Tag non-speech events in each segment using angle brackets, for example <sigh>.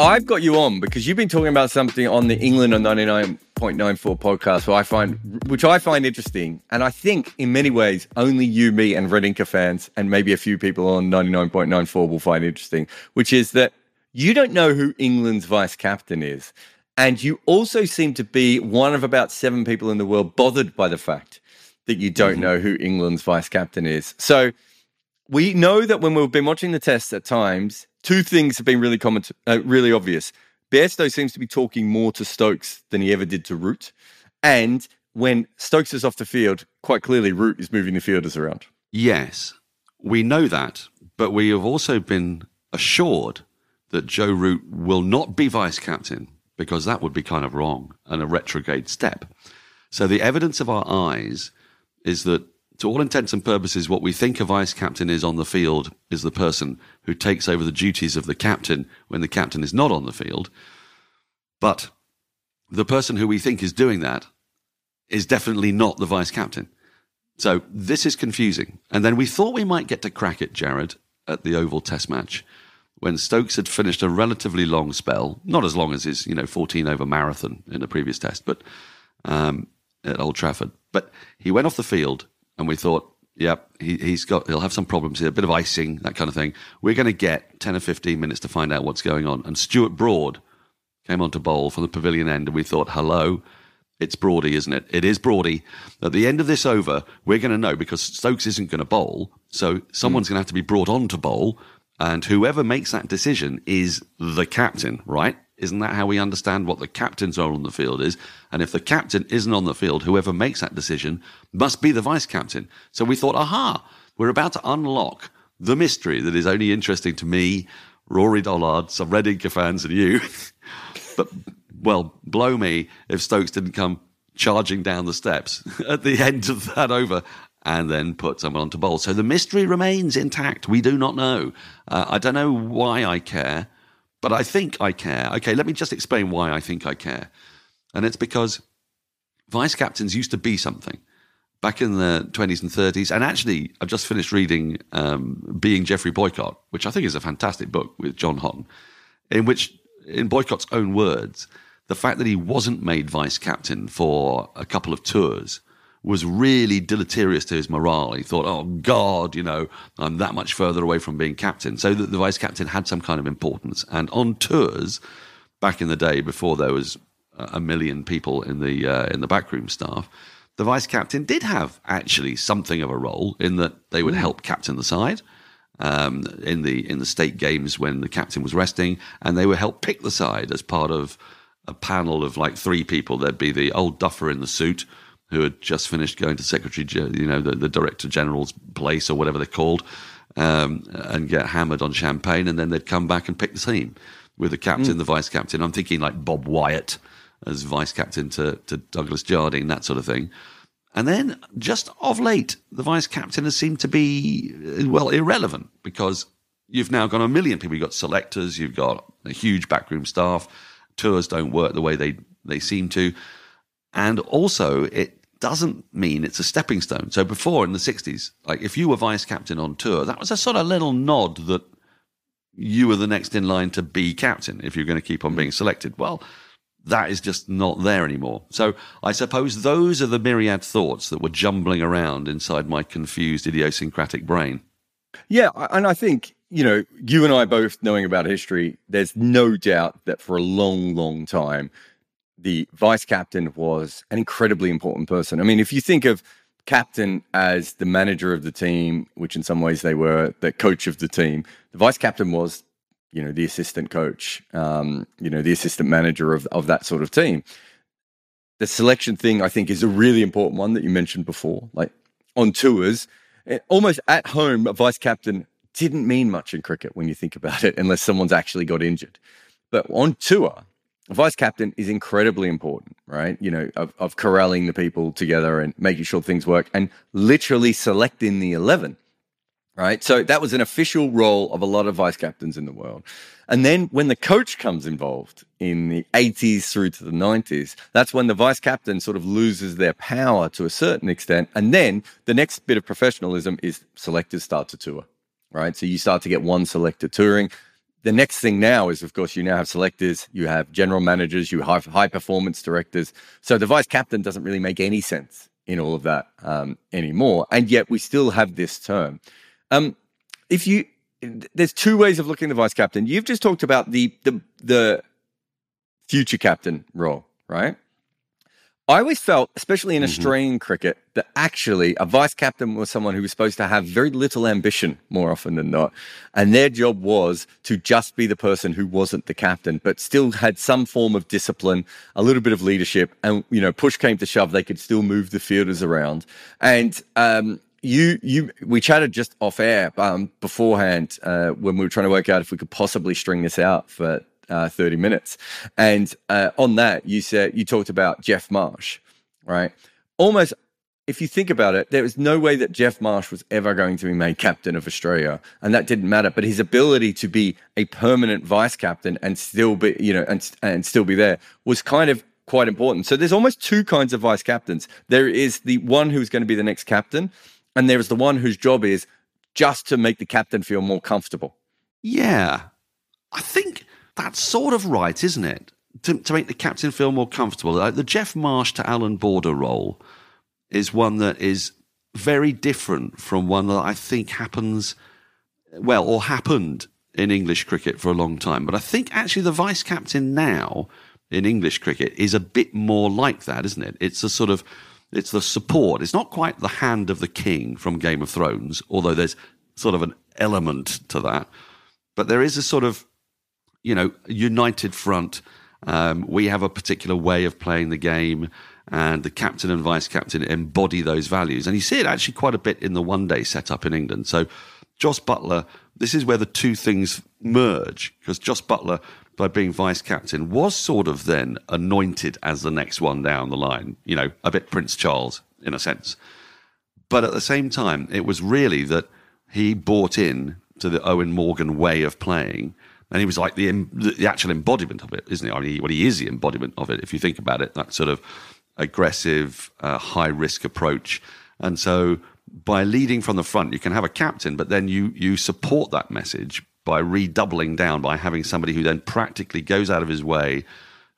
I've got you on because you've been talking about something on the England on 99.94 podcast, which I find, which I find interesting. And I think in many ways, only you, me, and Red Inca fans, and maybe a few people on 99.94 will find interesting, which is that you don't know who England's vice captain is. And you also seem to be one of about seven people in the world bothered by the fact that you don't mm-hmm. know who England's vice captain is. So we know that when we've been watching the tests at times, two things have been really common, to, uh, really obvious. Bairstow seems to be talking more to Stokes than he ever did to Root. And when Stokes is off the field, quite clearly Root is moving the fielders around. Yes, we know that, but we have also been assured that Joe Root will not be vice captain because that would be kind of wrong and a retrograde step. So the evidence of our eyes is that to all intents and purposes, what we think a vice captain is on the field is the person who takes over the duties of the captain when the captain is not on the field. But the person who we think is doing that is definitely not the vice captain. So this is confusing. And then we thought we might get to crack it, Jarrod, at the Oval Test match when Stokes had finished a relatively long spell, not as long as his, you know, 14 over marathon in the previous test, but um, at Old Trafford. But he went off the field and we thought, yep, he, he's got, he'll have some problems here, a bit of icing, that kind of thing. We're going to get 10 or 15 minutes to find out what's going on. And Stuart Broad came on to bowl from the pavilion end, and we thought, hello, it's Broady, isn't it? It is Broady. At the end of this over, we're going to know because Stokes isn't going to bowl. So someone's mm. going to have to be brought on to bowl. And whoever makes that decision is the captain, right? Isn't that how we understand what the captain's role on the field is? And if the captain isn't on the field, whoever makes that decision must be the vice captain. So we thought, aha, we're about to unlock the mystery that is only interesting to me, Rory Dollard, some Red Inca fans, and you. <laughs> but, well, blow me if Stokes didn't come charging down the steps <laughs> at the end of that over and then put someone onto bowl. So the mystery remains intact. We do not know. Uh, I don't know why I care. But I think I care. Okay, let me just explain why I think I care. And it's because vice captains used to be something back in the 20s and 30s. And actually, I've just finished reading um, Being Geoffrey Boycott, which I think is a fantastic book with John Hotton, in which, in Boycott's own words, the fact that he wasn't made vice captain for a couple of tours was really deleterious to his morale. He thought, oh God, you know, I'm that much further away from being captain. So the, the vice captain had some kind of importance. And on tours, back in the day, before there was a million people in the uh, in the backroom staff, the vice captain did have actually something of a role in that they would mm. help captain the side. Um, in the in the state games when the captain was resting, and they would help pick the side as part of a panel of like three people. There'd be the old duffer in the suit, who had just finished going to Secretary, you know, the, the Director General's place or whatever they're called, um, and get hammered on champagne, and then they'd come back and pick the team with the captain, mm. the vice captain. I'm thinking like Bob Wyatt as vice captain to, to Douglas Jardine, that sort of thing. And then just of late, the vice captain has seemed to be, well, irrelevant because you've now got a million people. You've got selectors, you've got a huge backroom staff. Tours don't work the way they, they seem to. And also, it doesn't mean it's a stepping stone. So before in the 60s, like if you were vice captain on tour, that was a sort of little nod that you were the next in line to be captain if you're going to keep on being selected. Well, that is just not there anymore. So I suppose those are the myriad thoughts that were jumbling around inside my confused idiosyncratic brain. Yeah, and I think, you know, you and I both knowing about history, there's no doubt that for a long, long time, the vice captain was an incredibly important person. I mean, if you think of captain as the manager of the team, which in some ways they were the coach of the team, the vice captain was, you know, the assistant coach, um, you know, the assistant manager of, of that sort of team. The selection thing, I think, is a really important one that you mentioned before. Like on tours, eh, almost at home, a vice captain didn't mean much in cricket when you think about it, unless someone's actually got injured. But on tour, vice captain is incredibly important, right? You know, of, of corralling the people together and making sure things work and literally selecting the 11, right? So that was an official role of a lot of vice captains in the world. And then when the coach comes involved in the 80s through to the 90s, that's when the vice captain sort of loses their power to a certain extent. And then the next bit of professionalism is selectors start to tour, right? So you start to get one selector touring. The next thing now is, of course, you now have selectors, you have general managers, you have high performance directors. So the vice captain doesn't really make any sense in all of that um, anymore. And yet we still have this term. Um, if you there's two ways of looking at the vice captain. You've just talked about the the the future captain role, right? I always felt, especially in mm-hmm. Australian cricket, that actually a vice captain was someone who was supposed to have very little ambition more often than not. And their job was to just be the person who wasn't the captain, but still had some form of discipline, a little bit of leadership. And, you know, push came to shove, they could still move the fielders around. And, um, you you we chatted just off air um, beforehand uh, when we were trying to work out if we could possibly string this out for uh, 30 minutes. And uh, on that you said you talked about Geoff Marsh right? Almost if you think about it there was no way that Geoff Marsh was ever going to be made captain of Australia and that didn't matter. But his ability to be a permanent vice captain and still be you know and and still be there was kind of quite important. So there's almost two kinds of vice captains. There is the one who's going to be the next captain and there is the one whose job is just to make the captain feel more comfortable. Yeah, I think that's sort of right, isn't it? To, to make the captain feel more comfortable. Like the Geoff Marsh to Alan Border role is one that is very different from one that I think happens, well, or happened in English cricket for a long time. But I think actually the vice captain now in English cricket is a bit more like that, isn't it? It's a sort of it's the support. It's not quite the hand of the king from Game of Thrones, although there's sort of an element to that. But there is a sort of, you know, united front. Um, we have a particular way of playing the game, and the captain and vice captain embody those values. And you see it actually quite a bit in the one day setup in England. So, Jos Buttler, this is where the two things merge because Jos Buttler, by being vice captain was sort of then anointed as the next one down the line, you know, a bit Prince Charles in a sense. But at the same time, it was really that he bought in to the Eoin Morgan way of playing. And he was like the, the actual embodiment of it, isn't he? I mean, he, well, he is the embodiment of it, if you think about it, that sort of aggressive, uh, high risk approach. And so by leading from the front, you can have a captain, but then you, you support that message by redoubling down, by having somebody who then practically goes out of his way,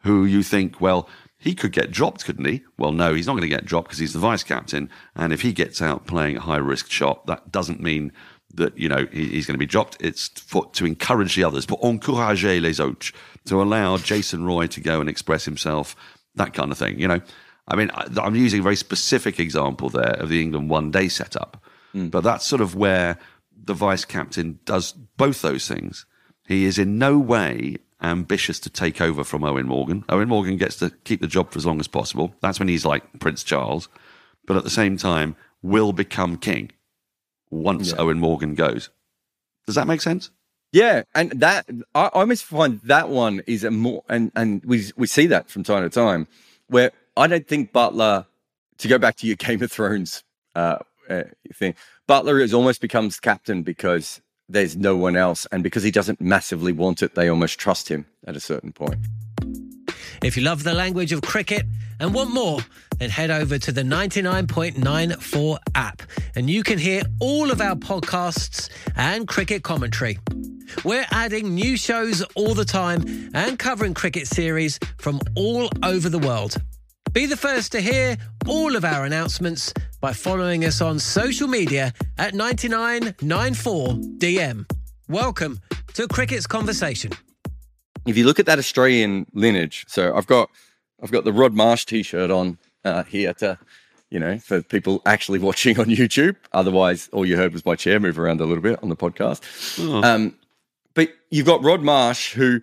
who you think, well, he could get dropped, couldn't he? Well, no, he's not going to get dropped because he's the vice captain. And if he gets out playing a high risk shot, that doesn't mean that, you know, he's going to be dropped. It's for, to encourage the others, but encourager les autres, to allow Jason Roy to go and express himself, that kind of thing, you know. I mean, I'm using a very specific example there of the England one day setup, mm. but that's sort of where the vice captain does both those things. He is in no way ambitious to take over from Eoin Morgan. Eoin Morgan gets to keep the job for as long as possible. That's when he's like Prince Charles. But at the same time, will become king once yeah. Eoin Morgan goes. Does that make sense? Yeah, and that I, I almost find that one is a more and and we we see that from time to time where I don't think Buttler to go back to your <laughs> Game of Thrones uh, uh, thing. Buttler has almost becomes captain because there's no one else, and because he doesn't massively want it, they almost trust him at a certain point. If you love the language of cricket and want more, then head over to the 99.94 app, and you can hear all of our podcasts and cricket commentary. We're adding new shows all the time and covering cricket series from all over the world. Be the first to hear all of our announcements by following us on social media at 9994DM. Welcome to Cricket's Conversation. If you look at that Australian lineage, so I've got I've got the Rod Marsh t-shirt on uh, here to you know, for people actually watching on YouTube. Otherwise, all you heard was my chair move around a little bit on the podcast. Oh. Um, but you've got Rod Marsh, who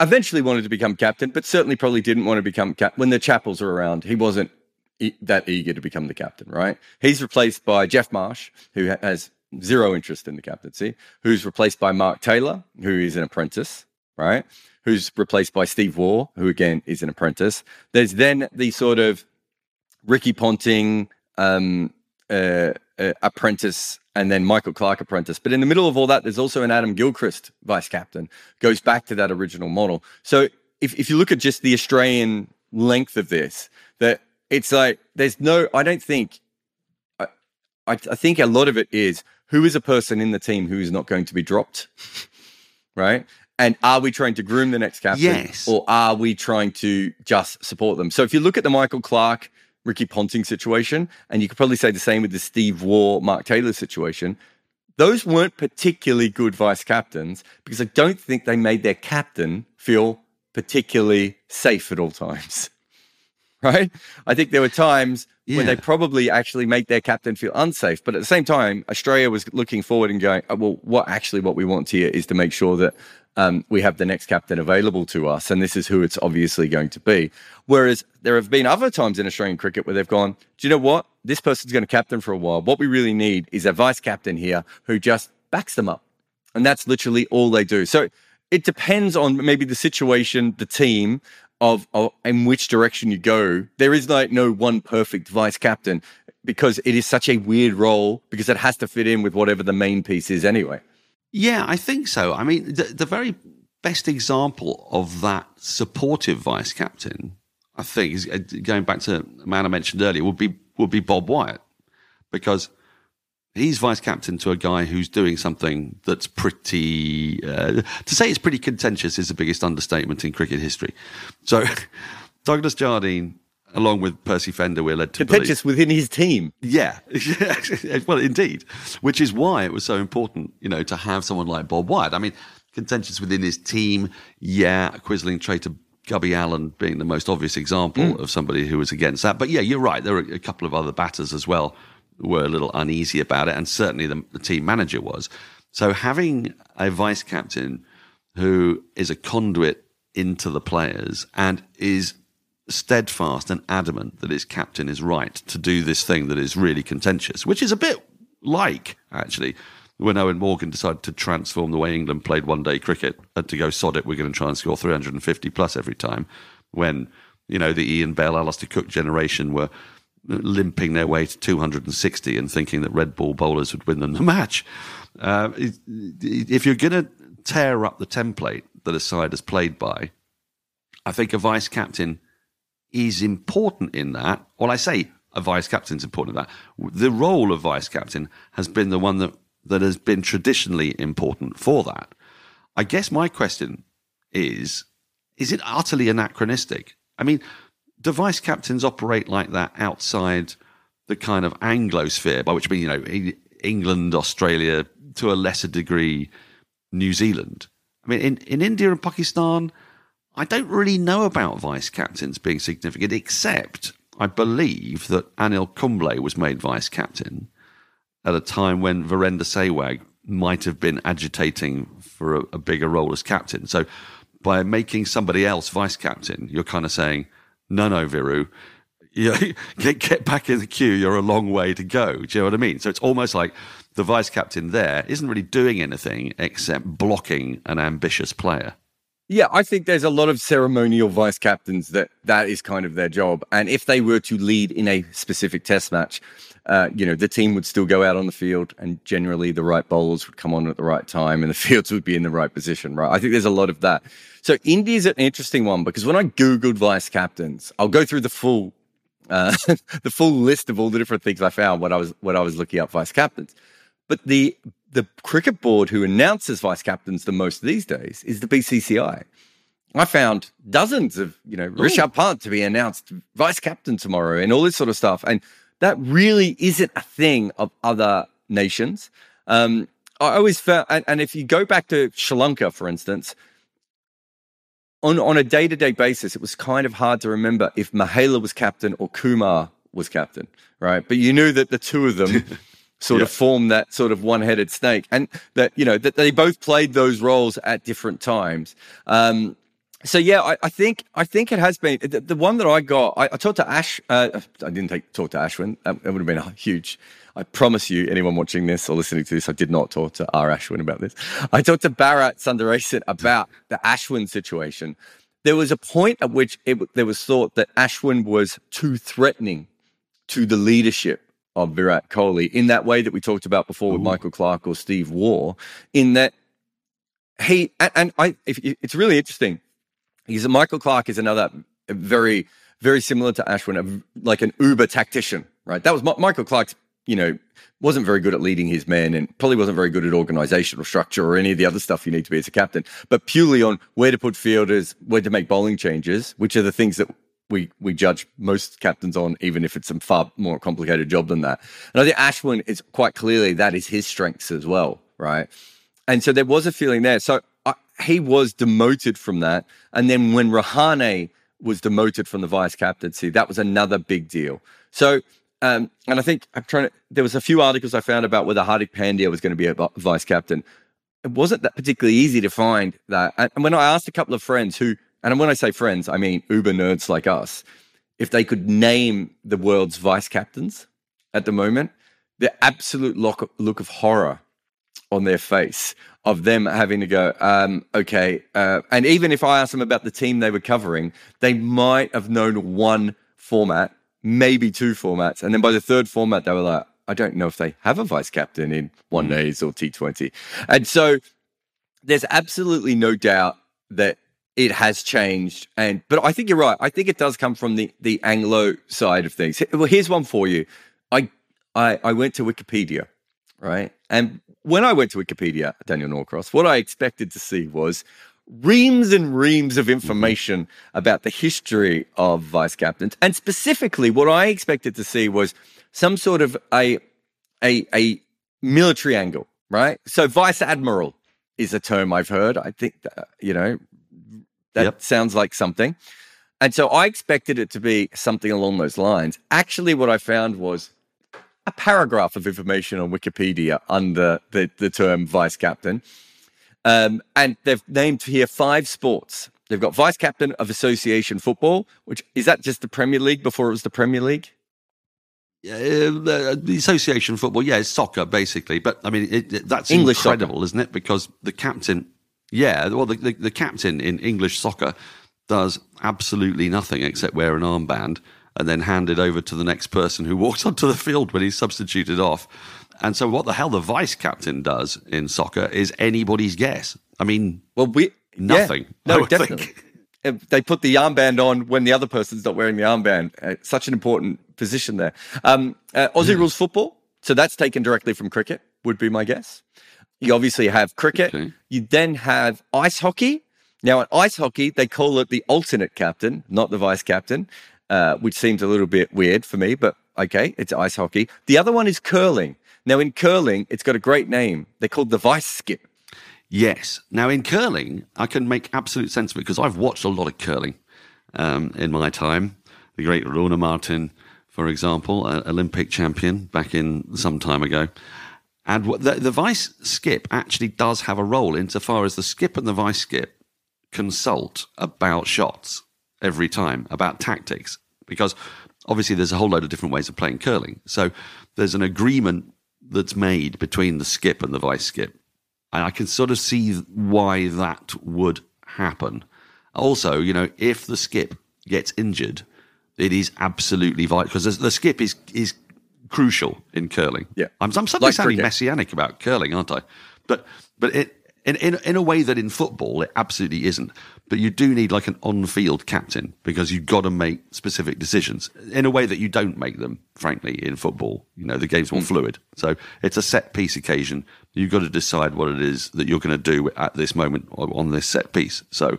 eventually wanted to become captain, but certainly probably didn't want to become captain when the Chappells were around. He wasn't e- that eager to become the captain, right? He's replaced by Geoff Marsh, who ha- has zero interest in the captaincy, who's replaced by Mark Taylor, who is an apprentice, right? Who's replaced by Steve Waugh, who again is an apprentice. There's then the sort of Ricky Ponting, um, uh, uh, apprentice and then Michael Clarke apprentice. But in the middle of all that, there's also an Adam Gilchrist vice captain. Goes back to that original model. So if, if you look at just the Australian length of this, that it's like there's no. I don't think. I, I, I think a lot of it is who is a person in the team who is not going to be dropped, <laughs> right? And are we trying to groom the next captain? Yes. Or are we trying to just support them? So if you look at the Michael Clarke Ricky Ponting situation, and you could probably say the same with the Steve Waugh, Mark Taylor situation. Those weren't particularly good vice captains because I don't think they made their captain feel particularly safe at all times. <laughs> Right? I think there were times yeah. when they probably actually made their captain feel unsafe. But at the same time, Australia was looking forward and going, oh, well, what actually what we want here is to make sure that um, we have the next captain available to us, and this is who it's obviously going to be. Whereas there have been other times in Australian cricket where they've gone, do you know what? This person's going to captain for a while. What we really need is a vice captain here who just backs them up. And that's literally all they do. So it depends on maybe the situation, the team, of, of in which direction you go. There is like no one perfect vice captain because it is such a weird role because it has to fit in with whatever the main piece is anyway. Yeah, I think so. I mean, the, the very best example of that supportive vice captain, I think, is uh, going back to a man I mentioned earlier, would be would be Bob Wyatt, because he's vice captain to a guy who's doing something that's pretty. Uh, to say it's pretty contentious is the biggest understatement in cricket history. So, <laughs> Douglas Jardine along with Percy Fender, we're led to contentious believe. within his team. Yeah, <laughs> well, indeed, which is why it was so important, you know, to have someone like Bob Wyatt. I mean, contentious within his team. Yeah, Quisling traitor Gubby Allen being the most obvious example mm. of somebody who was against that. But yeah, you're right. There were a couple of other batters as well who were a little uneasy about it, and certainly the, the team manager was. So having a vice captain who is a conduit into the players and is steadfast and adamant that his captain is right to do this thing that is really contentious, which is a bit like, actually, when Eoin Morgan decided to transform the way England played one day cricket and to go sod it, we're going to try and score 350 plus every time. When, you know, the Ian Bell, Alastair Cook generation were limping their way to 260 and thinking that red ball bowlers would win them the match. Uh, if you're going to tear up the template that a side has played by, I think a vice captain is important in that. Well, I say a vice captain is important in that. The role of vice captain has been the one that, that has been traditionally important for that. I guess my question is is it utterly anachronistic? I mean, do vice captains operate like that outside the kind of Anglosphere, by which I mean, you know, England, Australia, to a lesser degree, New Zealand? I mean, in, in India and Pakistan, I don't really know about vice captains being significant, except I believe that Anil Kumble was made vice captain at a time when Virender Sehwag might have been agitating for a, a bigger role as captain. So by making somebody else vice captain, you're kind of saying, no, no, Viru, <laughs> get, get back in the queue. You're a long way to go. Do you know what I mean? So it's almost like the vice captain there isn't really doing anything except blocking an ambitious player. Yeah, I think there's a lot of ceremonial vice captains that that is kind of their job. And if they were to lead in a specific test match, uh, you know, the team would still go out on the field and generally the right bowlers would come on at the right time and the <laughs> fields would be in the right position, right? I think there's a lot of that. So India's an interesting one because when I Googled vice captains, I'll go through the full uh, <laughs> the full list of all the different things I found when I was when I was looking up vice captains. But the the cricket board who announces vice captains the most these days is the BCCI. I found dozens of, you know, Ooh. Rishabh Pant to be announced vice captain tomorrow and all this sort of stuff. And that really isn't a thing of other nations. Um, I always felt, and, and if you go back to Sri Lanka, for instance, on, on a day to day basis, it was kind of hard to remember if Mahela was captain or Kumar was captain, right? But you knew that the two of them <laughs> sort yeah. of form that sort of one-headed snake, and that you know that they both played those roles at different times. Um, so yeah, I, I, think I think it has been the, the one that I got. I, I talked to Ash. Uh, I didn't take, talk to Ashwin. That, that would have been a huge. I promise you, anyone watching this or listening to this, I did not talk to R. Ashwin about this. I talked to Bharat Sundaresan about the Ashwin situation. There was a point at which it, there was thought that Ashwin was too threatening to the leadership of Virat Kohli in that way that we talked about before with mm-hmm. Michael Clarke or Steve Waugh, in that he and, and I, if, it's really interesting. He's a Michael Clarke is another very, very similar to Ashwin, a, like an uber tactician, right? That was Mi- Michael Clarke's, you know, wasn't very good at leading his men and probably wasn't very good at organizational structure or any of the other stuff you need to be as a captain, but purely on where to put fielders, where to make bowling changes, which are the things that we we judge most captains on, even if it's a far more complicated job than that. And I think Ashwin is quite clearly that is his strengths as well, right? And so there was a feeling there. So I, he was demoted from that, and then when Rahane was demoted from the vice captaincy, that was another big deal. So. Um, and I think I'm trying to. There was a few articles I found about whether Hardik Pandya was going to be a vice captain. It wasn't that particularly easy to find that. And when I asked a couple of friends who, and when I say friends, I mean uber nerds like us, if they could name the world's vice captains at the moment, the absolute look, look of horror on their face of them having to go, um, okay. Uh, and even if I asked them about the team they were covering, they might have known one format, maybe two formats. And then by the third format, they were like, I don't know if they have a vice captain in one days or T20. And so there's absolutely no doubt that it has changed. And but I think you're right. I think it does come from the the Anglo side of things. Well, here's one for you. I I, I went to Wikipedia, right? And when I went to Wikipedia, Daniel Norcross, what I expected to see was reams and reams of mm-hmm. information about the history of vice captains. And specifically, what I expected to see was some sort of a a, a military angle, right? So vice admiral is a term I've heard. I think that, you know that Yep. sounds like something. And so I expected it to be something along those lines. Actually, what I found was a paragraph of information on Wikipedia under the, the term vice captain. Um, and they've named here five sports. They've got vice captain of association football, which is that just the Premier League before it was the Premier League? Yeah, the, the association football, yeah, it's soccer basically. But I mean, it, it- that's English soccer. incredible, isn't it? Because the captain, yeah, well, the, the, the captain in English soccer does absolutely nothing except wear an armband and then hand it over to the next person who <laughs> walks onto the field when he's substituted off. And so, what the hell the vice captain does in soccer is anybody's guess. I mean, Well, we yeah. Nothing, I no, definitely. think. <laughs> They put the armband on when the other person's not wearing the armband. Uh, such an important position there. Um, uh, Aussie rules football, so that's taken directly from cricket. Would be my guess. You obviously have cricket. Okay. You then have ice hockey. Now, in ice hockey, they call it the alternate captain, not the vice captain, uh, which seems a little bit weird for me, but okay, it's ice hockey. The other one is curling. Now, in curling, it's got a great name. They're called the vice skip. Yes. Now in curling, I can make absolute sense of it because I've watched a lot of curling um, in my time. The great Rhona Martin, for example, Olympic champion back in some time ago. And the, the vice skip actually does have a role insofar as the skip and the vice skip consult about shots every time, about tactics, because obviously there's a whole load of different ways of playing curling. So there's an agreement that's made between the skip and the vice skip. And I can sort of see why that would happen. Also, you know, if the skip gets injured, it is absolutely vital because the skip is is crucial in curling. Yeah. I'm, I'm suddenly Like sounding cricket. messianic about curling, aren't I? But but it in, in in a way that in football it absolutely isn't. But you do need like an on-field captain because you've got to make specific decisions in a way that you don't make them, frankly, in football. You know, the game's more hmm. fluid. So it's a set piece occasion. You've got to decide what it is that you're going to do at this moment on this set piece. So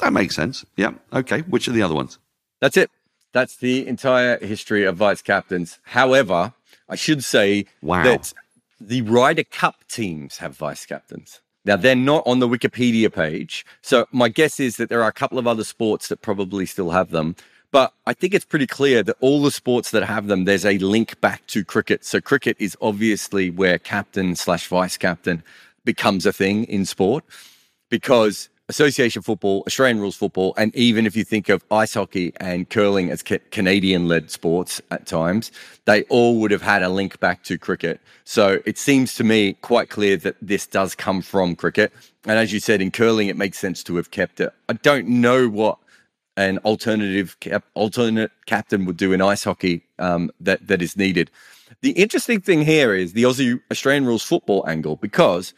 that makes sense. Yeah. Okay. Which are the other ones? That's it. That's the entire history of vice captains. However, I should say Wow. that the Ryder Cup teams have vice captains. Now, they're not on the Wikipedia page. So, my guess is that there are a couple of other sports that probably still have them. But I think it's pretty clear that all the sports that have them, there's a link back to cricket. So, cricket is obviously where captain slash vice captain becomes a thing in sport because association football, Australian rules football, and even if you think of ice hockey and curling as ca- Canadian led sports at times, they all would have had a link back to cricket. So it seems to me quite clear that this does come from cricket. And as you said, in curling, it makes sense to have kept it. I don't know what an alternative cap, alternate captain would do in ice hockey um, that that is needed. The interesting thing here is the Aussie Australian rules football angle because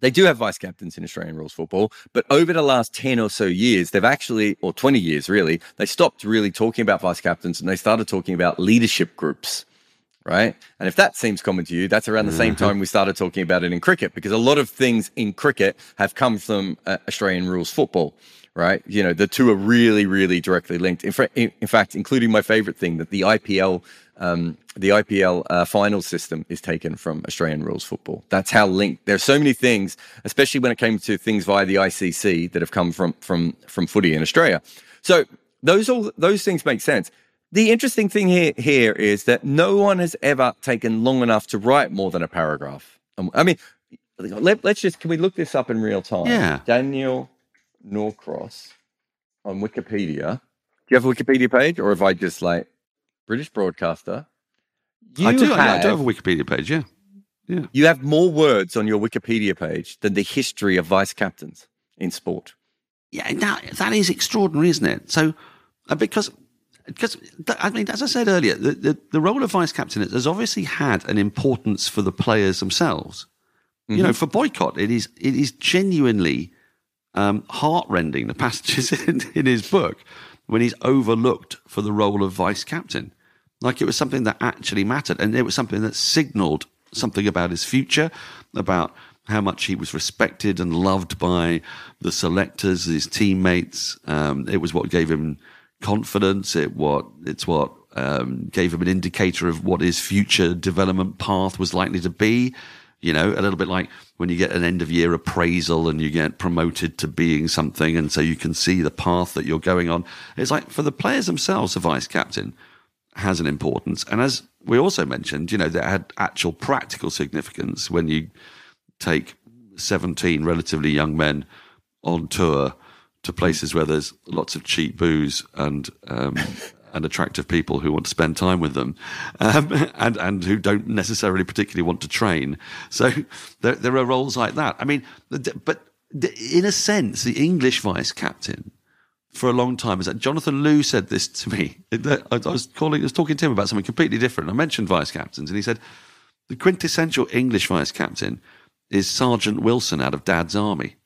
they do have vice captains in Australian rules football, but over the last 10 or so years, they've actually, or 20 years really, they stopped really talking about vice captains and they started talking about leadership groups right? And if that seems common to you, that's around the same time we started talking about it in cricket because a lot of things in cricket have come from uh, Australian rules football, right? You know, the two are really, really directly linked. In, in, in fact, including my favorite thing that the IPL, um, the IPL uh, final system is taken from Australian rules football. That's how linked. There are so many things, especially when it came to things via the ICC that have come from from from footy in Australia. So those all those things make sense. The interesting thing here, here is that no one has ever taken long enough to write more than a paragraph. Um, I mean, let, us just, can we look this up in real time? Yeah. Daniel Norcross on Wikipedia. Do you have a Wikipedia page or have I just like British broadcaster? You I do. Have, I do have a Wikipedia page. Yeah. Yeah. You have more words on your Wikipedia page than the history of vice captains in sport. Yeah. Now that is extraordinary, isn't it? So, uh, because because I mean, as I said earlier, the, the, the, role of vice captain has obviously had an importance for the players themselves. Mm-hmm. You know, for Boycott, it is it is genuinely um, heartrending the passages <laughs> in, in his book when he's overlooked for the role of vice captain. Like it was something that actually mattered, and it was something that signalled something about his future, about how much he was respected and loved by the selectors, his teammates. Um, it was what gave him confidence. It what it's what um, gave him an indicator of what his future development path was likely to be. You know, a little bit like when you get an end of year appraisal and you get promoted to being something, and so you can see the path that you're going on. It's like for the players themselves, the vice captain has an importance, and as we also mentioned, you know, that had actual practical significance when you take 17 relatively young men on tour to places where there's lots of cheap booze and um, <laughs> and attractive people who want to spend time with them, um, <laughs> and and who don't necessarily particularly want to train. So there there are roles like that. I mean, but in a sense, the English vice captain for a long time is that Jonathan Liew said this to me. <laughs> I was calling, I was talking to him about something completely different. I mentioned vice captains, and he said the quintessential English vice captain is Sergeant Wilson out of Dad's Army.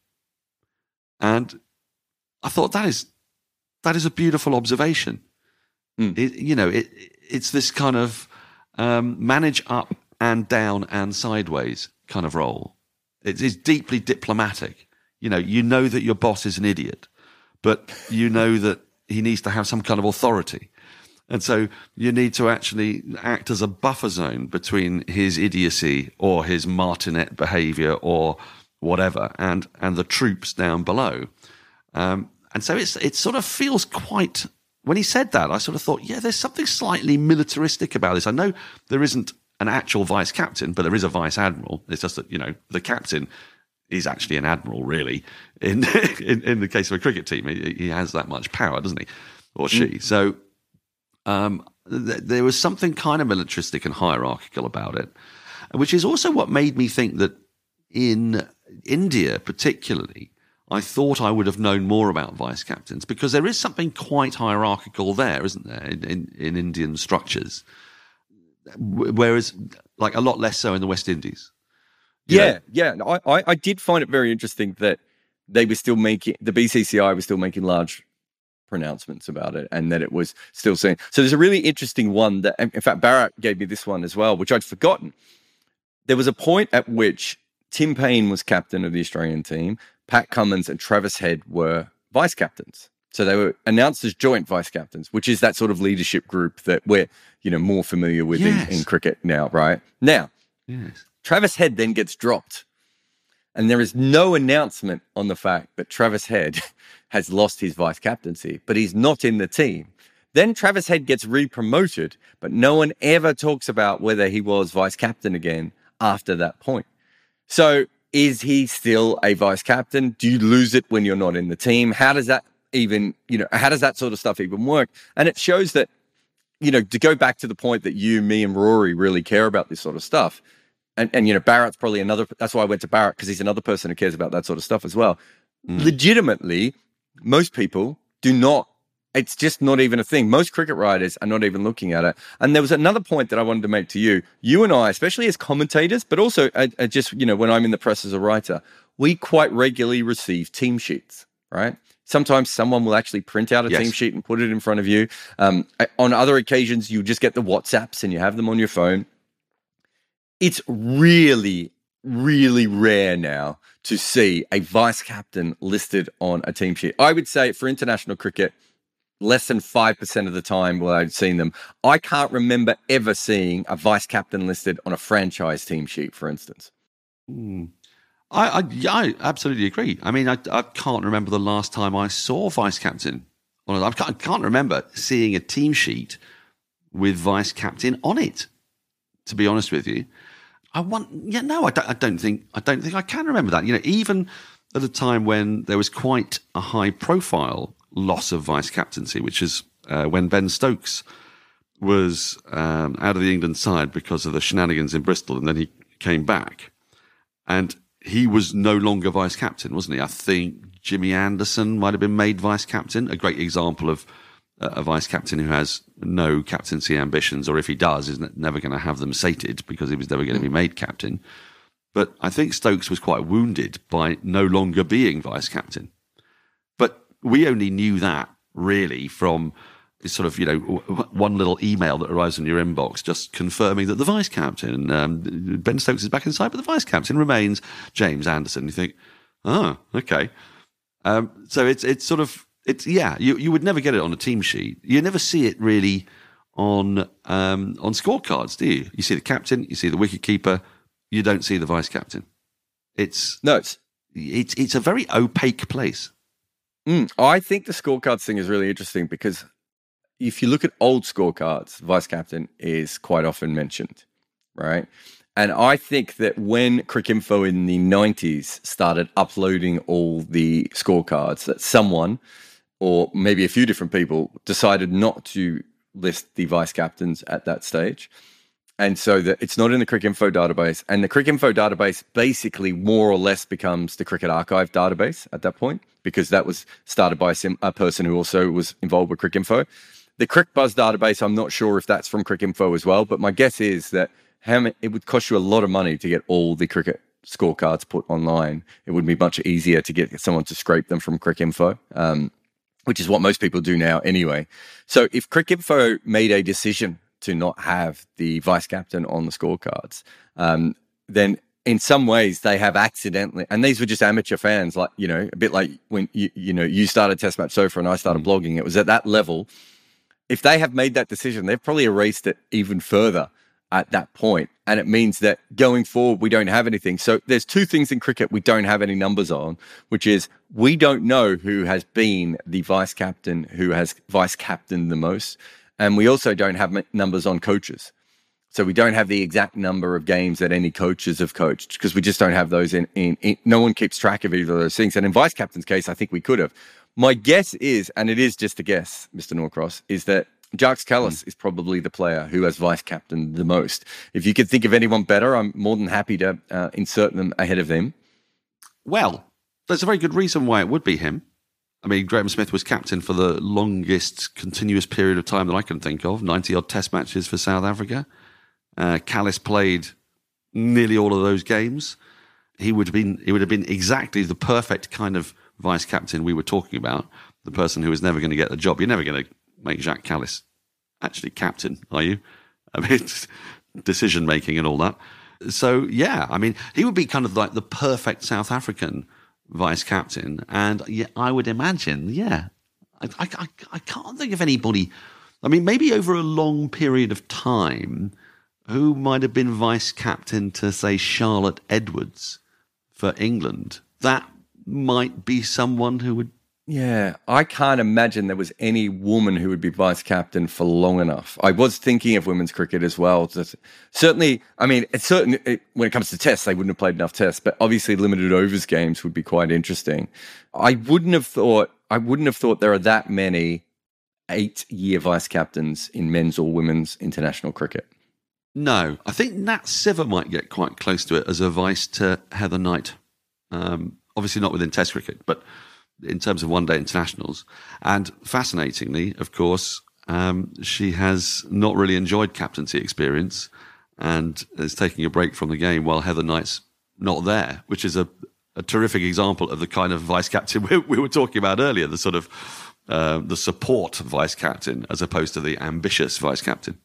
And I thought that is that is a beautiful observation. Mm. It, you know, it, it's this kind of um, manage up and down and sideways kind of role. It is deeply diplomatic. You know, you know that your boss is an idiot, but you know that he needs to have some kind of authority. And so you need to actually act as a buffer zone between his idiocy or his martinet behavior or whatever and, and the troops down below. Um, and so it's it sort of feels quite. When he said that, I sort of thought, yeah, there's something slightly militaristic about this. I know there isn't an actual vice captain, but there is a vice admiral. It's just that you know the captain is actually an admiral, really. In <laughs> in, in the case of a cricket team, he, he, has that much power, doesn't he, or she? Mm. So um, th- there was something kind of militaristic and hierarchical about it, which is also what made me think that in India, particularly, I thought I would have known more about vice captains because there is something quite hierarchical there, isn't there, in, in, in Indian structures? Whereas, like, a lot less so in the West Indies. Yeah, know? yeah. I, I did find it very interesting that they were still making, the BCCI was still making large pronouncements about it and that it was still seen. So there's a really interesting one that, in fact, Bharat gave me this one as well, which I'd forgotten. There was a point at which Tim Paine was captain of the Australian team. Pat Cummins and Travis Head were vice captains. So they were announced as joint vice captains, which is that sort of leadership group that we're, you know, more familiar with yes. in, in, cricket now, right? Now, yes. Travis Head then gets dropped. And there is no announcement on the fact that Travis Head <laughs> has lost his vice captaincy, but he's not in the team. Then Travis Head gets re-promoted, but no one ever talks about whether he was vice captain again after that point. So is he still a vice captain? Do you lose it when you're not in the team? How does that even, you know, how does that sort of stuff even work? And it shows that, you know, to go back to the point that you, me, and Rory really care about this sort of stuff. And, and you know, Bharat's probably another, that's why I went to Barrett because he's another person who cares about that sort of stuff as well. Mm. Legitimately, most people do not It's just not even a thing. Most cricket writers are not even looking at it. And there was another point that I wanted to make to you. You and I, especially as commentators, but also uh, uh, just, you know, when I'm in the press as a writer, we quite regularly receive team sheets, right? Sometimes someone will actually print out a yes. team sheet and put it in front of you. Um, on other occasions, you just get the WhatsApps and you have them on your phone. It's really, really rare now to see a vice captain listed on a team sheet. I would say for international cricket, less than 5% of the time where I've seen them. I can't remember ever seeing a vice captain listed on a franchise team sheet, for instance. Mm. I, I, I, absolutely agree. I mean, I, I can't remember the last time I saw vice captain. I can't, I can't remember seeing a team sheet with vice captain on it. To be honest with you, I want. Yeah, no, I don't, I don't think. I don't think I can remember that. You know, even at a time when there was quite a high profile loss of vice captaincy, which is uh, when Ben Stokes was um, out of the England side because of the shenanigans in Bristol, and then he came back, and he was no longer vice captain, wasn't he? I think Jimmy Anderson might have been made vice captain. A great example of uh, a vice captain who has no captaincy ambitions, or if he does, is never going to have them sated because he was never going to be made captain. But I think Stokes was quite wounded by no longer being vice captain we only knew that really from sort of you know one little email that arrives in your inbox just confirming that the vice captain um, Ben Stokes is back inside, but the vice captain remains James Anderson. You think, oh, okay. Um, so it's it's sort of it's yeah. You you would never get it on a team sheet. You never see it really on um, on scorecards, do you? You see the captain, you see the wicket keeper, you don't see the vice captain. It's no, it's it's it's a very opaque place. Mm, I think the scorecards thing is really interesting because if you look at old scorecards, vice captain is quite often mentioned, right? And I think that when Cricinfo in the 90s started uploading all the scorecards, that someone or maybe a few different people decided not to list the vice captains at that stage and so it's not in the Cricinfo database. And the Cricinfo database basically more or less becomes the Cricket Archive database at that point because that was started by a, sim- a person who also was involved with Cricinfo. The CricBuzz database, I'm not sure if that's from Cricinfo as well, but my guess is that how it would cost you a lot of money to get all the cricket scorecards put online. It would be much easier to get someone to scrape them from Cricinfo. Um, which is what most people do now anyway. So if Cricinfo made a decision to not have the vice captain on the scorecards, um, then in some ways they have accidentally, and these were just amateur fans, like you know, a bit like when you you know you started Test Match Sofa and I started mm. blogging. It was at that level. If they have made that decision, they've probably erased it even further at that point, and it means that going forward we don't have anything. So there's two things in cricket we don't have any numbers on, which is we don't know who has been the vice captain who has vice captained the most. And we also don't have numbers on coaches. So we don't have the exact number of games that any coaches have coached because we just don't have those in, in, in, no one keeps track of either of those things. And in vice captain's case, I think we could have. My guess is, and it is just a guess, Mr. Norcross, is that Jacques Kallis mm. is probably the player who has vice captain the most. If you could think of anyone better, I'm more than happy to uh, insert them ahead of him. Well, there's a very good reason why it would be him. I mean, Graeme Smith was captain for the longest continuous period of time that I can think of 90 odd test matches for South Africa. Uh, Kallis played nearly all of those games. He would have been he would have been exactly the perfect kind of vice captain we were talking about. The person who is never going to get the job. You're never going to make Jacques Kallis actually captain, are you? <laughs> I mean, decision making and all that. So yeah, I mean, he would be kind of like the perfect South African vice captain. And yeah, I would imagine, yeah, I, I, I can't think of anybody. I mean, maybe over a long period of time, who might have been vice captain to, say, Charlotte Edwards for England? That might be someone who would yeah, I can't imagine there was any woman who would be vice captain for long enough. I was thinking of women's cricket as well. Just, certainly, I mean, it's certain it, when it comes to tests, they wouldn't have played enough tests, but obviously, limited overs games would be quite interesting. I wouldn't have thought. I wouldn't have thought there are that many eight-year vice captains in men's or women's international cricket. No, I think Nat Sciver might get quite close to it as a vice to Heather Knight. Um, obviously, not within Test cricket, but in terms of one day internationals. And fascinatingly, of course, um, she has not really enjoyed captaincy experience and is taking a break from the game while Heather Knight's not there, which is a, a terrific example of the kind of vice captain <laughs> we, we were talking about earlier, the sort of uh, the support vice captain as opposed to the ambitious vice captain.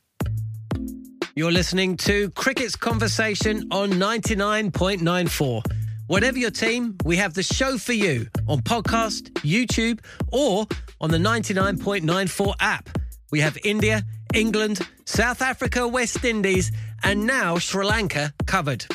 You're listening to Cricket's Conversation on 99.94. Whatever your team, we have the show for you on podcast, YouTube, or on the 99.94 app. We have India, England, South Africa, West Indies, and now Sri Lanka covered.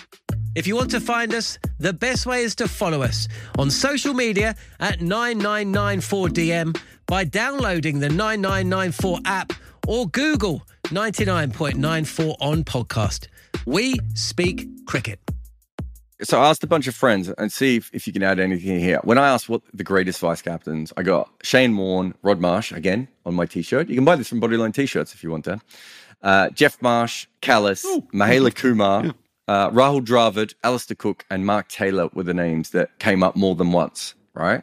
If you want to find us, the best way is to follow us on social media at 9994DM by downloading the 9994 app or Google 99.94 on podcast. We speak cricket. So I asked a bunch of friends and see if, if you can add anything here. When I asked what the greatest vice captains, I got Shane Warne, Rod Marsh, again, on my t-shirt. You can buy this from Bodyline t-shirts if you want to. Uh, Geoff Marsh, Kallis, Mahela Kumar, yeah. uh, Rahul Dravid, Alastair Cook, and Mark Taylor were the names that came up more than once, right?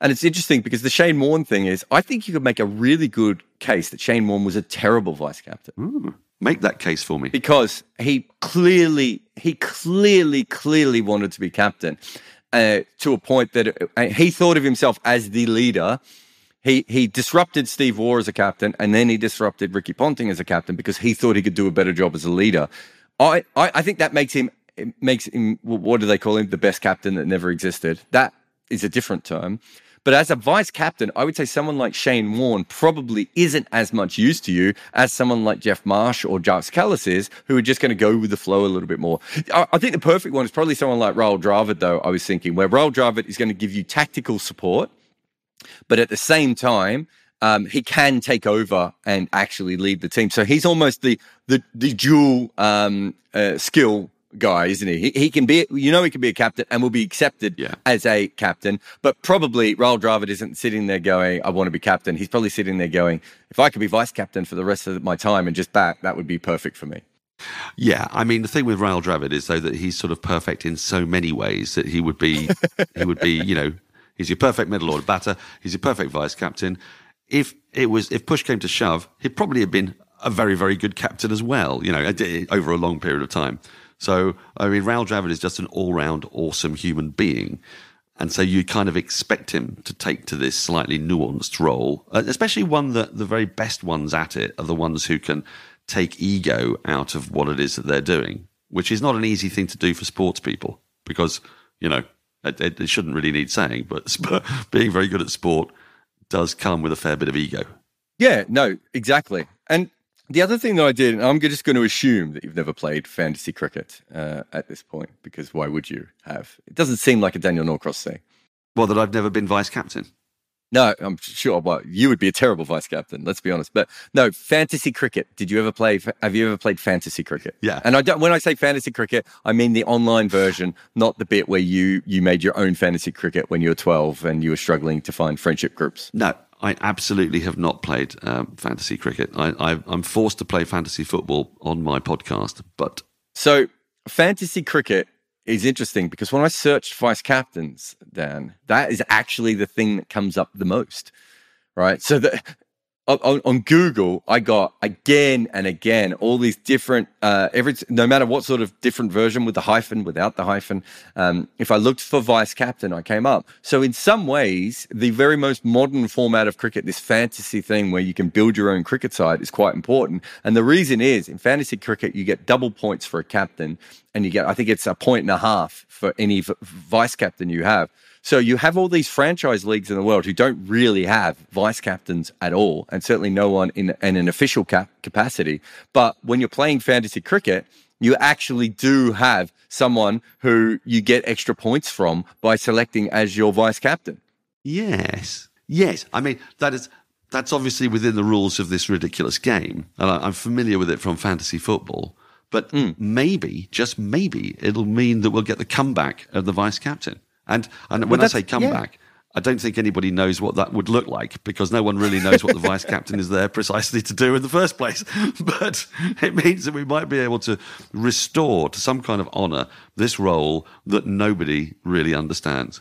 And it's interesting because the Shane Warne thing is, I think you could make a really good case that Shane Warne was a terrible vice captain. Ooh, make that case for me. Because he clearly, he clearly, clearly wanted to be captain uh, to a point that uh, he thought of himself as the leader. He he disrupted Steve Waugh as a captain, and then he disrupted Ricky Ponting as a captain because he thought he could do a better job as a leader. I, I, I think that makes him makes him what do they call him the best captain that never existed. That is a different term. But as a vice captain, I would say someone like Shane Warne probably isn't as much used to you as someone like Geoff Marsh or Jacques Kallis is, who are just going to go with the flow a little bit more. I, I, think the perfect one is probably someone like Rahul Dravid, though, I was thinking, where Rahul Dravid is going to give you tactical support, but at the same time, um, he can take over and actually lead the team. So he's almost the the, the dual um, uh, skill guy, isn't he? he? He can be, you know, he can be a captain and will be accepted yeah. as a captain. But probably Rahul Dravid isn't sitting there going, "I want to be captain." He's probably sitting there going, "If I could be vice captain for the rest of my time and just bat, that would be perfect for me." Yeah, I mean the thing with Rahul Dravid is though that he's sort of perfect in so many ways that he would be, <laughs> he would be, you know, he's your perfect middle order batter. He's your perfect vice captain. If it was, if push came to shove, he'd probably have been a very, very good captain as well. You know, over a long period of time. So, I mean, Rahul Dravid is just an all round awesome human being. And so you kind of expect him to take to this slightly nuanced role, uh, especially one that the very best ones at it are the ones who can take ego out of what it is that they're doing, which is not an easy thing to do for sports people because, you know, it, it shouldn't really need saying, but <laughs> being very good at sport does come with a fair bit of ego. Yeah, no, exactly. And the other thing that I did, and I'm just going to assume that you've never played fantasy cricket uh, at this point, because why would you have? It doesn't seem like a Daniel Norcross thing. Well, that I've never been vice captain. No, I'm sure. Well, you would be a terrible vice captain. Let's be honest. But no, fantasy cricket. Did you ever play? Have you ever played fantasy cricket? Yeah. And I don't. When I say fantasy cricket, I mean the online version, not the bit where you you made your own fantasy cricket when you were 12 and you were struggling to find friendship groups. No, I absolutely have not played um, fantasy cricket. I, am forced to play fantasy football on my podcast, but so fantasy cricket is interesting because when I searched vice captains, Dan, that is actually the thing that comes up the most, right? So that on, on, Google, I got again and again all these different, uh, every no matter what sort of different version with the hyphen, without the hyphen. Um, if I looked for vice captain, I came up. So in some ways, the very most modern format of cricket, this fantasy thing where you can build your own cricket side, is quite important. And the reason is, in fantasy cricket, you get double points for a captain, and you get, I think it's a point and a half for any v- vice captain you have. So you have all these franchise leagues in the world who don't really have vice captains at all, and certainly no one in, in an official cap- capacity. But when you're playing fantasy cricket, you actually do have someone who you get extra points from by selecting as your vice captain. Yes. Yes. I mean, that is that's obviously within the rules of this ridiculous game. And I, am familiar with it from fantasy football. But mm. maybe, just maybe, it'll mean that we'll get the comeback of the vice captain. And and when I say comeback, yeah. I don't think anybody knows what that would look like because no one really knows what the vice captain is there precisely to do in the first place. <laughs> But it means that we might be able to restore to some kind of honour this role that nobody really understands.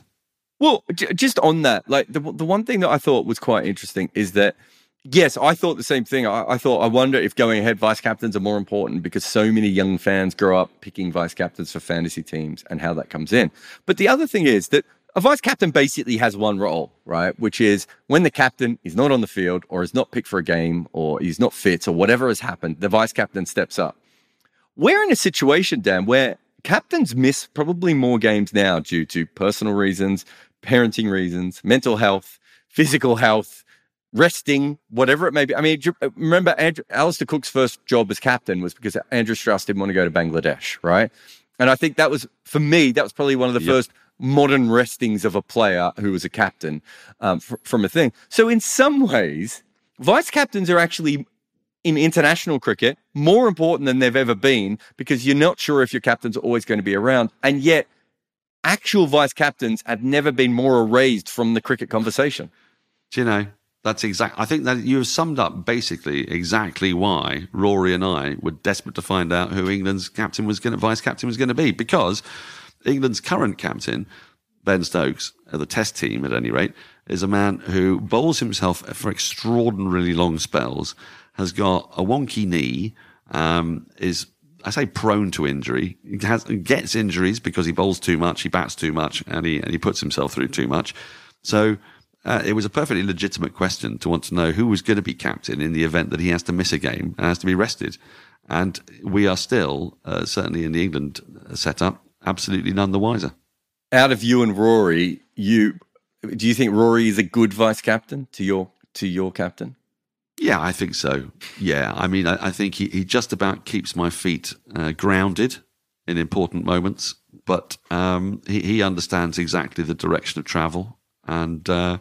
Well, j- just on that, like the the one thing that I thought was quite interesting is that yes, I thought the same thing. I, I thought I wonder if going ahead vice captains are more important because so many young fans grow up picking vice captains for fantasy teams and how that comes in. But the other thing is that a vice captain basically has one role, right? Which is when the captain is not on the field or is not picked for a game or he's not fit or whatever has happened, the vice captain steps up. We're in a situation, Dan, where captains miss probably more games now due to personal reasons, parenting reasons, mental health, physical health, resting, whatever it may be. I mean, remember, Andrew, Alastair Cook's first job as captain was because Andrew Strauss didn't want to go to Bangladesh, right? And I think that was, for me, that was probably one of the yep. first modern restings of a player who was a captain um, f- from a thing. So, in some ways, vice captains are actually in international cricket more important than they've ever been because you're not sure if your captains are always going to be around. And yet, actual vice captains have never been more erased from the cricket conversation. Do you know? That's exact. I think that you have summed up basically exactly why Rory and I were desperate to find out who England's captain was going to, vice captain was going to be, because England's current captain, Ben Stokes, the Test team at any rate, is a man who bowls himself for extraordinarily long spells has got a wonky knee, um, is I say prone to injury. He has, gets injuries because he bowls too much, he bats too much, and he and he puts himself through too much. So uh, it was a perfectly legitimate question to want to know who was going to be captain in the event that he has to miss a game and has to be rested. And we are still, uh, certainly in the England setup, absolutely none the wiser. Out of you and Rory, you do you think Rory is a good vice captain to your to your captain? Yeah, I think so. Yeah, I mean, I, I think he, he just about keeps my feet uh, grounded in important moments, but um, he, he understands exactly the direction of travel. And uh,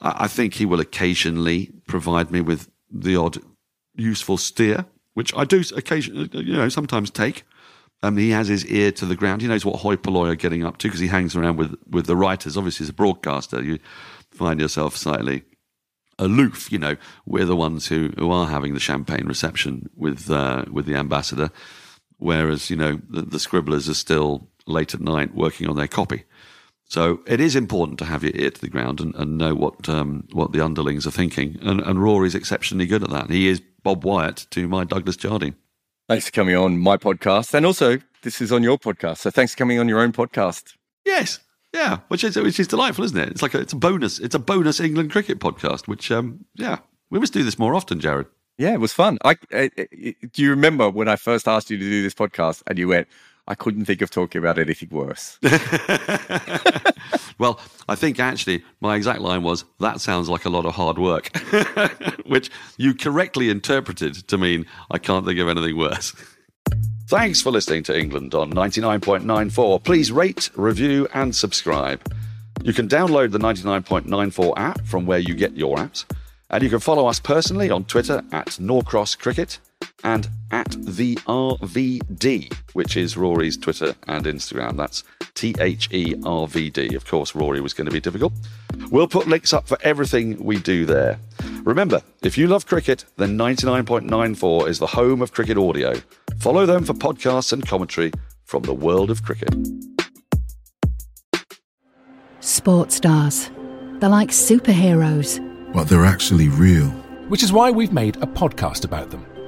I, think he will occasionally provide me with the odd useful steer, which I do occasionally, you know, sometimes take. Um, he has his ear to the ground. He knows what hoi polloi are getting up to because he hangs around with, with the writers. Obviously, as a broadcaster, you find yourself slightly aloof. You know, we're the ones who, who are having the champagne reception with uh, with the ambassador, whereas you know the, the, scribblers are still late at night working on their copy. So it is important to have your ear to the ground and, and know what um, what the underlings are thinking. And, and Rory's exceptionally good at that. He is Bob Wyatt to my Douglas Jardine. Thanks for coming on my podcast, and also this is on your podcast. So thanks for coming on your own podcast. Yes, yeah, which is which is delightful, isn't it? It's like a, it's a bonus. It's a bonus England cricket podcast. Which um, yeah, we must do this more often, Jarrod. Yeah, it was fun. I, I, I, do you remember when I first asked you to do this podcast, and you went, "I couldn't think of talking about anything worse." <laughs> well, I think actually my exact line was, "That sounds like a lot of hard work," <laughs> which you correctly interpreted to mean I can't think of anything worse. Thanks for listening to England on 99.94. Please rate, review, and subscribe. You can download the 99.94 app from where you get your apps, and you can follow us personally on Twitter at Norcross Cricket and at the RVD, which is Rory's Twitter and Instagram. That's T H E R V D. Of course, Rory was going to be difficult. We'll put links up for everything we do there. Remember, if you love cricket, then 99.94 is the home of cricket audio. Follow them for podcasts and commentary from the world of cricket. Sports stars. They're like superheroes. But they're actually real. Which is why we've made a podcast about them.